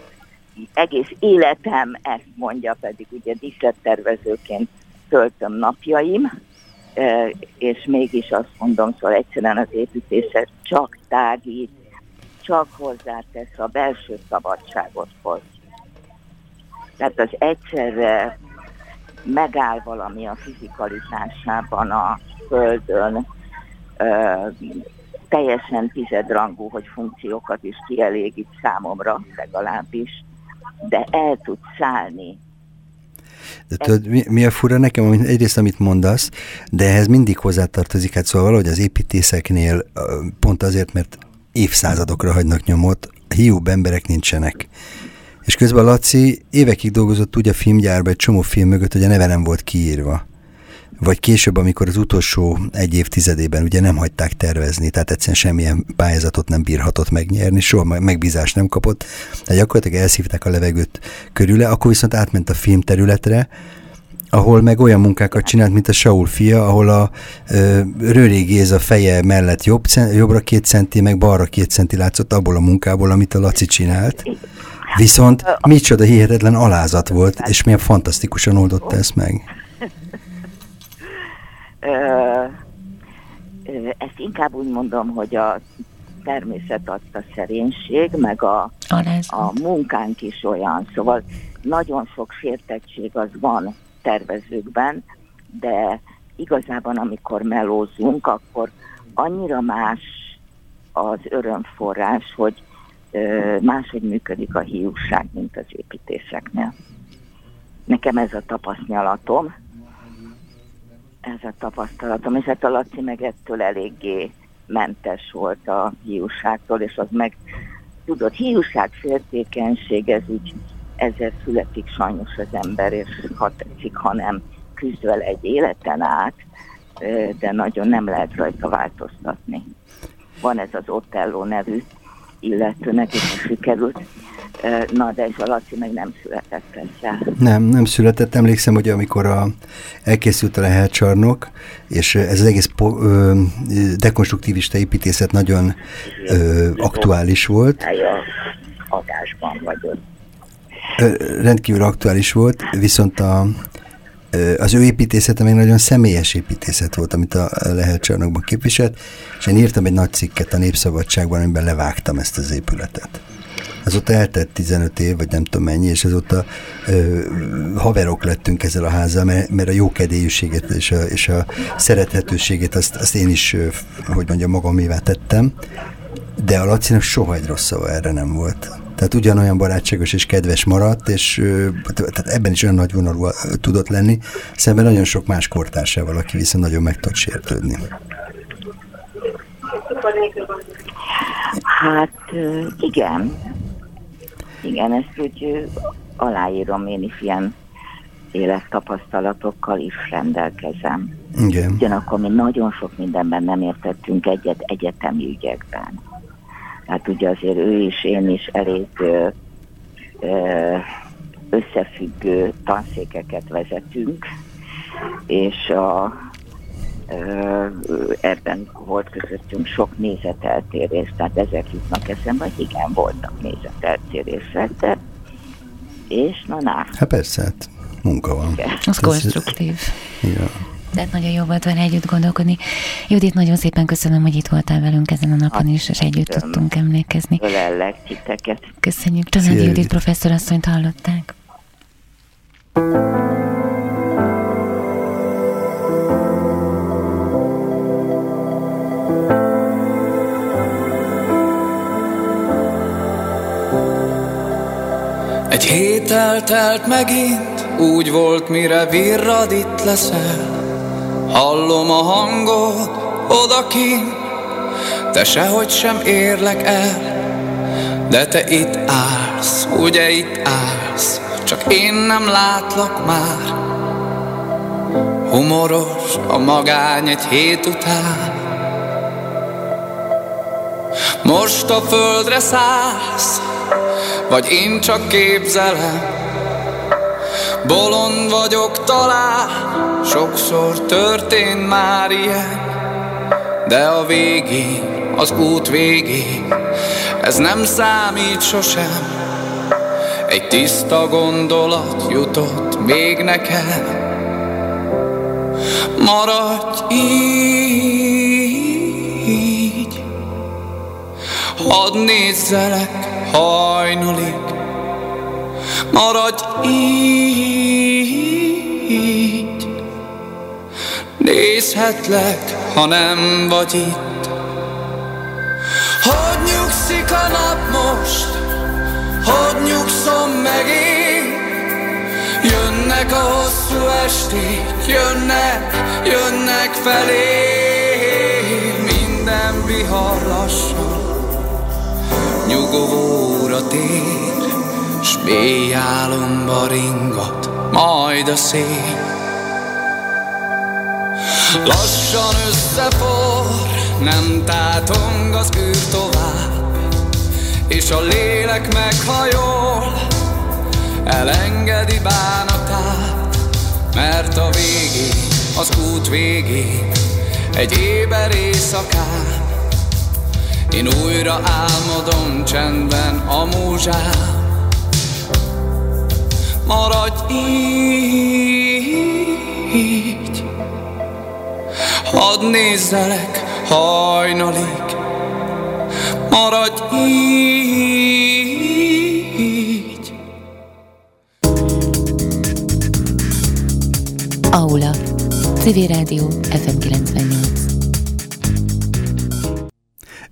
egész életem ezt mondja, pedig ugye díszlettervezőként töltöm napjaim, és mégis azt mondom, szóval egyszerűen az építészet csak tágít, csak hozzátesz a belső szabadságodhoz. Tehát az egyszerre megáll valami a fizikalitásában a Földön, ö, teljesen tizedrangú, hogy funkciókat is kielégít számomra legalábbis, de el tud szállni. De tudod, mi, mi a fura nekem? Egyrészt, amit mondasz, de ehhez mindig hozzátartozik, hát szóval valahogy az építészeknél pont azért, mert évszázadokra hagynak nyomot, hiúbb emberek nincsenek. És közben Laci évekig dolgozott úgy a filmgyárban egy csomó film mögött, hogy a neve nem volt kiírva. Vagy később, amikor az utolsó egy évtizedében ugye nem hagyták tervezni, tehát egyszerűen semmilyen pályázatot nem bírhatott megnyerni, soha megbízást nem kapott, de gyakorlatilag elszívták a levegőt körüle, akkor viszont átment a film területre, ahol meg olyan munkákat csinált, mint a Saul fia, ahol a ö, Géza feje mellett jobb, jobbra két centi, meg balra két centi látszott abból a munkából, amit a Laci csinált. Viszont micsoda hihetetlen alázat volt, és milyen fantasztikusan oldotta ezt meg. Ezt inkább úgy mondom, hogy a természet adta szerénység, meg a, a munkánk is olyan. Szóval nagyon sok sértettség az van tervezőkben, de igazában amikor melózunk, akkor annyira más az örömforrás, hogy máshogy működik a hiúság, mint az építéseknél. Nekem ez a tapasztalatom, ez a tapasztalatom, és hát a Laci meg ettől eléggé mentes volt a hiúságtól, és az meg tudod, hiúság, féltékenység, ez úgy ezzel születik sajnos az ember, és ha tetszik, ha nem egy életen át, de nagyon nem lehet rajta változtatni. Van ez az Otello nevű illetőnek is sikerült. Na, de ez a Laci meg nem született ezzel. Nem, nem született. Emlékszem, hogy amikor a, elkészült a lehelcsarnok, és ez az egész po, ö, dekonstruktivista építészet nagyon ö, aktuális volt. A adásban vagyok. Rendkívül aktuális volt, viszont a, az ő építészete még nagyon személyes építészet volt, amit a lehelcsarnokban képviselt, és én írtam egy nagy cikket a Népszabadságban, amiben levágtam ezt az épületet. Azóta eltett 15 év, vagy nem tudom mennyi, és azóta ö, haverok lettünk ezzel a házzal, mert, mert a jókedélyűséget és a, és a szerethetőségét azt, azt én is, hogy mondjam, magamévá tettem, de a Lacinak soha egy rossz szava erre nem volt. Tehát ugyanolyan barátságos és kedves maradt, és tehát ebben is olyan nagy vonalú tudott lenni, szemben nagyon sok más kortársával, aki viszont nagyon meg tud sértődni. Hát igen. Igen, ezt úgy aláírom én is ilyen élettapasztalatokkal is rendelkezem. Igen. Ugyanakkor mi nagyon sok mindenben nem értettünk egyet egyetemi ügyekben. Hát ugye azért ő is, én is elég ö, ö, összefüggő tanszékeket vezetünk, és a, ö, ebben volt közöttünk sok nézeteltérés, tehát ezek jutnak eszembe, hogy igen, voltak nézeteltérések, de és na, na. Hát persze, hát munka van. Az konstruktív. Ja. Tehát nagyon jó volt vele együtt gondolkodni. Judit, nagyon szépen köszönöm, hogy itt voltál velünk ezen a napon is, és együtt Köszönöm. tudtunk emlékezni. Ölellek titeket. Köszönjük. Judit Judit. professzorasszonyt hallották. Egy hét eltelt megint, úgy volt, mire virrad itt leszel. Hallom a hangot odakint, te sehogy sem érlek el. De te itt állsz, ugye itt állsz, csak én nem látlak már. Humoros a magány egy hét után. Most a földre szállsz, vagy én csak képzelem Bolond vagyok talán, sokszor történt már ilyen. De a végén, az út végén, ez nem számít sosem. Egy tiszta gondolat jutott még nekem. Maradj így. Hadd nézzelek hajnalig Maradj így Nézhetlek, ha nem vagy itt. Hogy nyugszik a nap most? Hogy nyugszom meg én? Jönnek a hosszú esték Jönnek, jönnek felé. Minden vihar lassan Nyugovóra tér mély álomba ringat Majd a szél. Lassan összefor Nem tátong az űr tovább. És a lélek meghajol Elengedi bánatát. Mert a végén, az út végén Egy éber éjszakán én újra álmodom csendben a múzsám Maradj így Hadd nézzelek hajnalig Maradj így Aula. Civil Rádió FM 98.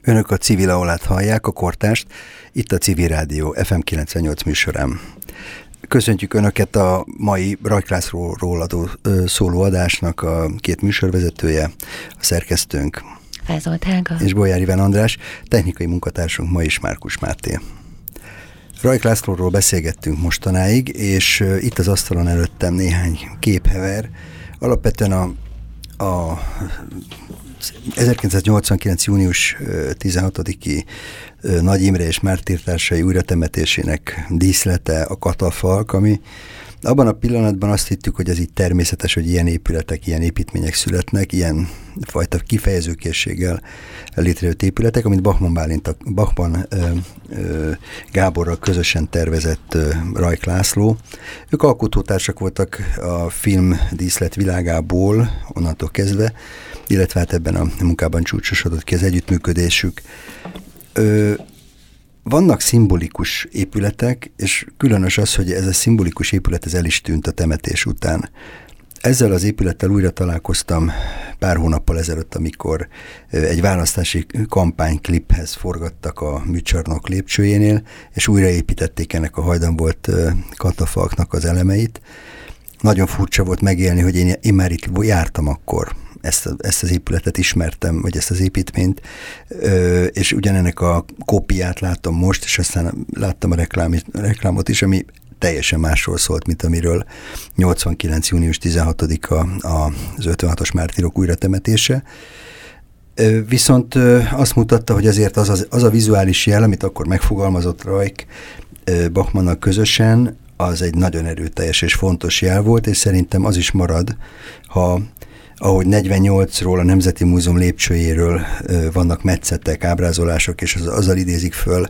Önök a civil aulát hallják, a kortást, itt a Civil Rádió FM 98 műsorán. Köszöntjük Önöket a mai Rajklászról adó szóló adásnak a két műsorvezetője, a szerkesztőnk Fázolt Helga. És Bolyár Iván András, technikai munkatársunk ma is Márkus Máté. Rajk Lászlóról beszélgettünk mostanáig, és itt az asztalon előttem néhány képhever. Alapvetően a, a 1989. június 16-i Nagy Imre és Mártírtársai újratemetésének díszlete a katafalk, ami abban a pillanatban azt hittük, hogy ez így természetes, hogy ilyen épületek, ilyen építmények születnek, ilyen fajta kifejezőkészséggel létrejött épületek, amit Bachmann, Bálint, Bachmann ö, ö, Gáborral közösen tervezett ö, Rajk László. Ők alkotótársak voltak a film díszlet világából, onnantól kezdve, illetve hát ebben a munkában csúcsosodott ki az együttműködésük. Ö, vannak szimbolikus épületek, és különös az, hogy ez a szimbolikus épület ez el is tűnt a temetés után. Ezzel az épülettel újra találkoztam pár hónappal ezelőtt, amikor egy választási kampánykliphez forgattak a műcsarnok lépcsőjénél, és újraépítették ennek a hajdan volt katafalknak az elemeit. Nagyon furcsa volt megélni, hogy én, én már itt jártam akkor, ezt, ezt az épületet ismertem, vagy ezt az építményt, ö, és ugyanennek a kópiát láttam most, és aztán láttam a, reklám, reklámot is, ami teljesen másról szólt, mint amiről 89. június 16-a az 56-os mártírok újratemetése. Viszont azt mutatta, hogy azért az, az, az a vizuális jel, amit akkor megfogalmazott Rajk Bachmannak közösen, az egy nagyon erőteljes és fontos jel volt, és szerintem az is marad, ha ahogy 48-ról a Nemzeti Múzeum lépcsőjéről vannak metszettek, ábrázolások, és az, azzal idézik föl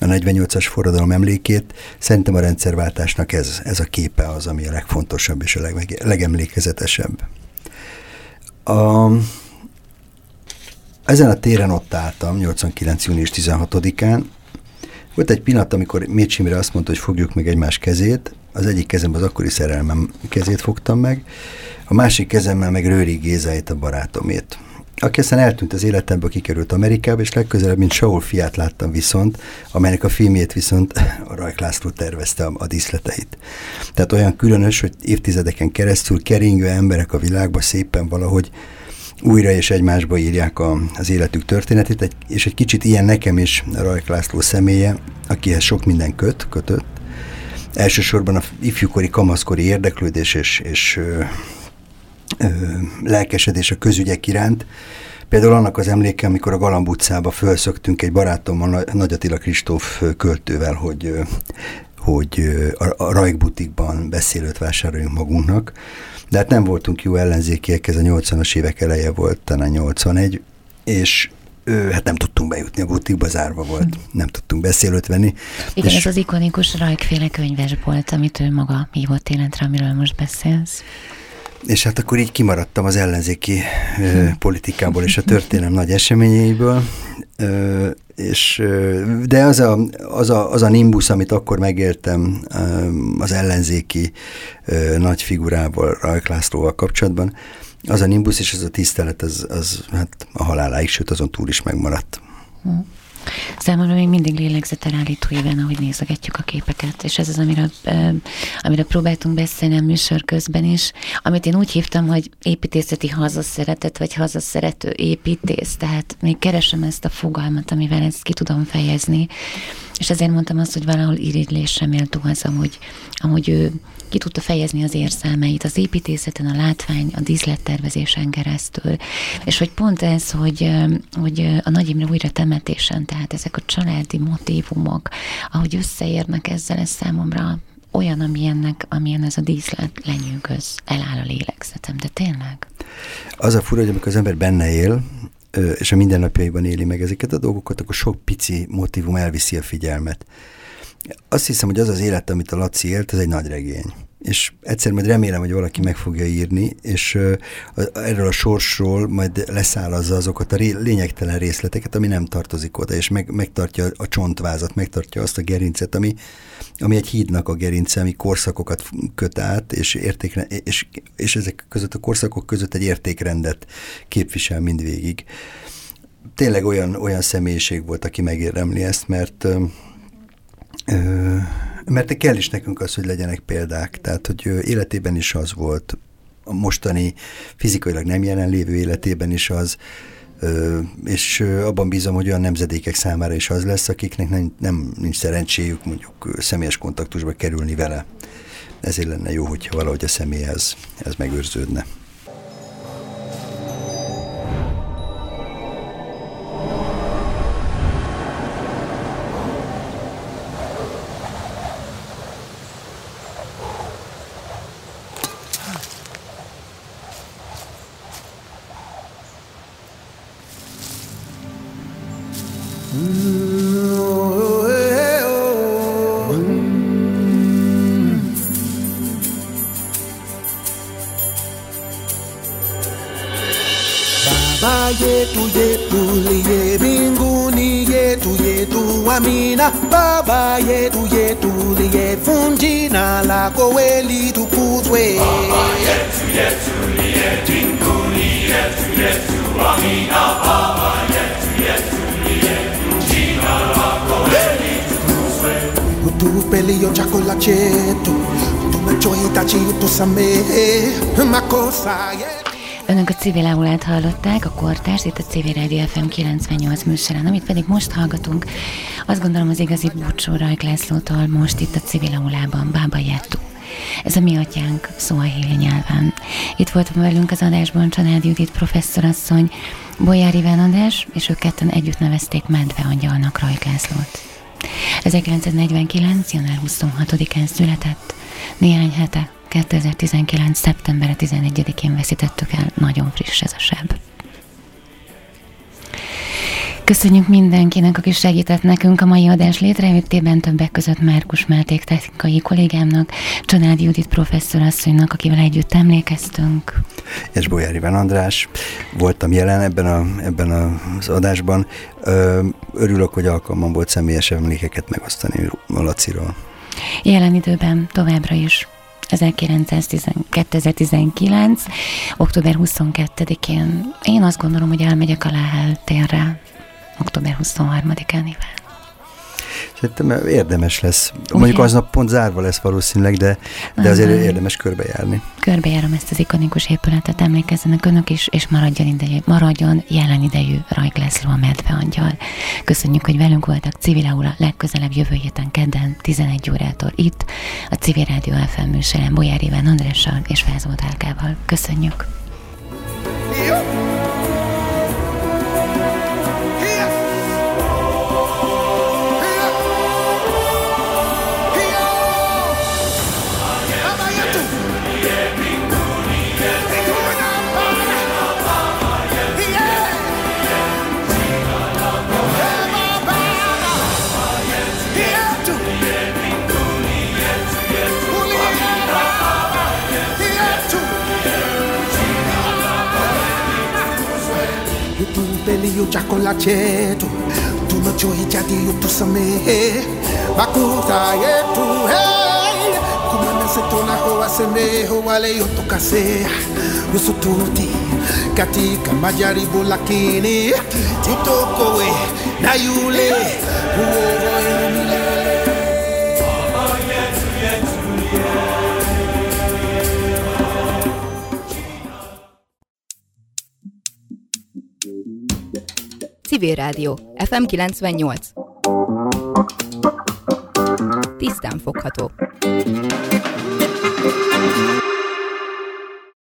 a 48-as forradalom emlékét. Szerintem a rendszerváltásnak ez, ez a képe az, ami a legfontosabb és a leg, legemlékezetesebb. A, ezen a téren ott álltam, 89. június 16-án. Volt egy pillanat, amikor Mécsimre azt mondta, hogy fogjuk meg egymás kezét. Az egyik kezemben az akkori szerelmem kezét fogtam meg, a másik kezemmel meg Rőri Gézáit a barátomét aki aztán eltűnt az életemből, kikerült Amerikába, és legközelebb, mint Saul fiát láttam viszont, amelynek a filmjét viszont a Rajk László tervezte a, a díszleteit. Tehát olyan különös, hogy évtizedeken keresztül keringő emberek a világba szépen valahogy újra és egymásba írják a, az életük történetét, és egy kicsit ilyen nekem is Rajk László személye, akihez sok minden köt, kötött. Elsősorban a ifjúkori, kamaszkori érdeklődés és, és ö, lelkesedés a közügyek iránt. Például annak az emléke, amikor a Galamb utcába felszöktünk egy barátommal, Nagy Attila Kristóf költővel, hogy, hogy a Rajk butikban beszélőt vásároljunk magunknak. De hát nem voltunk jó ellenzékiek, ez a 80-as évek eleje volt, talán 81, és ő, hát nem tudtunk bejutni a butikba, zárva volt, hm. nem tudtunk beszélőt venni. Igen, és ez az ikonikus rajkféle könyves volt, amit ő maga hívott életre, amiről most beszélsz. És hát akkor így kimaradtam az ellenzéki ö, politikából és a történelem nagy eseményeiből, ö, és, ö, de az a, az, a, az a nimbus, amit akkor megéltem ö, az ellenzéki ö, nagy figurával, Rajk Lászlóval kapcsolatban, az a nimbus és az a tisztelet, az, az hát a haláláig, sőt azon túl is megmaradt. Hm. Számomra még mindig lélegzetelállító éven, ahogy nézegetjük a képeket, és ez az, amire, amire próbáltunk beszélni a műsor közben is, amit én úgy hívtam, hogy építészeti hazaszeretet, vagy hazaszerető építész, tehát még keresem ezt a fogalmat, amivel ezt ki tudom fejezni, és ezért mondtam azt, hogy valahol irigylésre méltó az, amúgy, amúgy ő ki tudta fejezni az érzelmeit az építészeten, a látvány, a díszlettervezésen keresztül. És hogy pont ez, hogy, hogy a Nagy Imre újra temetésen, tehát ezek a családi motívumok, ahogy összeérnek ezzel, ez számomra olyan, amilyennek, amilyen ez a díszlet lenyűgöz, eláll a lélegzetem, de tényleg. Az a fura, hogy amikor az ember benne él, és a mindennapjaiban éli meg ezeket a dolgokat, akkor sok pici motivum elviszi a figyelmet. Azt hiszem, hogy az az élet, amit a Laci élt, ez egy nagy regény. És egyszer majd remélem, hogy valaki meg fogja írni, és erről a sorsról majd leszállazza azokat a lényegtelen részleteket, ami nem tartozik oda, és meg, megtartja a csontvázat, megtartja azt a gerincet, ami, ami egy hídnak a gerince, ami korszakokat köt át, és, értékre, és, és ezek között a korszakok között egy értékrendet képvisel mindvégig. Tényleg olyan, olyan személyiség volt, aki megérdemli ezt, mert mert kell is nekünk az, hogy legyenek példák. Tehát, hogy életében is az volt, a mostani fizikailag nem jelenlévő életében is az, és abban bízom, hogy olyan nemzedékek számára is az lesz, akiknek nem, nem nincs szerencséjük mondjuk személyes kontaktusba kerülni vele. Ezért lenne jó, hogyha valahogy a személyhez ez megőrződne. ये तू ये फूल ये बिंगुनी ये तू ये तू अमीना बाबा ये तू ये तूल ये फुंजीना ला कोवेली तू पूजवे बाबा ये तू ये तूल ये बिंगुनी ये तू ये तू अमीना बाबा ये तू ये तूल ये फुंजीना ला कोवेली तू पूजवे तू पहली यो चकोला Chetu tu me choi tachi tu same ma cosa yeah Önök a civil aulát hallották, a kortárs, itt a Civil Radio FM 98 műsorán, amit pedig most hallgatunk. Azt gondolom az igazi búcsú Rajk Lászlótól most itt a civil aulában, Bába Jettu. Ez a mi atyánk szó a nyelven. Itt volt velünk az adásban Csanád Judit professzorasszony, Bolyár Iván András, és ők ketten együtt nevezték Medve Angyalnak Rajk Lászlót. 1949. január 26-án született, néhány hete 2019. szeptember 11-én veszítettük el, nagyon friss ez a seb. Köszönjük mindenkinek, aki segített nekünk a mai adás létrejöttében, többek között Márkus Máték technikai kollégámnak, Csanádi Judit professzorasszonynak, akivel együtt emlékeztünk. És Bolyár Iván András, voltam jelen ebben, a, ebben az adásban. Örülök, hogy alkalmam volt személyes emlékeket megosztani a Laciról. Jelen időben továbbra is 2019, október 22-én én azt gondolom, hogy elmegyek a Láhel térre, október 23-án, Iván. Szerintem érdemes lesz. Mondjuk aznap pont zárva lesz valószínűleg, de, de azért érdemes körbejárni. Körbejárom ezt az ikonikus épületet, emlékezzenek önök is, és maradjon, idejű, maradjon jelen idejű Rajk László a medve angyal. Köszönjük, hogy velünk voltak Civil Aula legközelebb jövő héten kedden 11 órától itt, a Civil Rádió FM műsorán Bolyár Iván Andrással és Álkával. Köszönjük! Jó. chakula chetu, tunachohitaji utusamehe makosa yetu, hey. Kuma nasi tunaowasamehe wale yotukasea, usitutie katika majaribu, lakini titokowe na yule uokoe. Civil Rádió, FM 98. Tisztán fogható.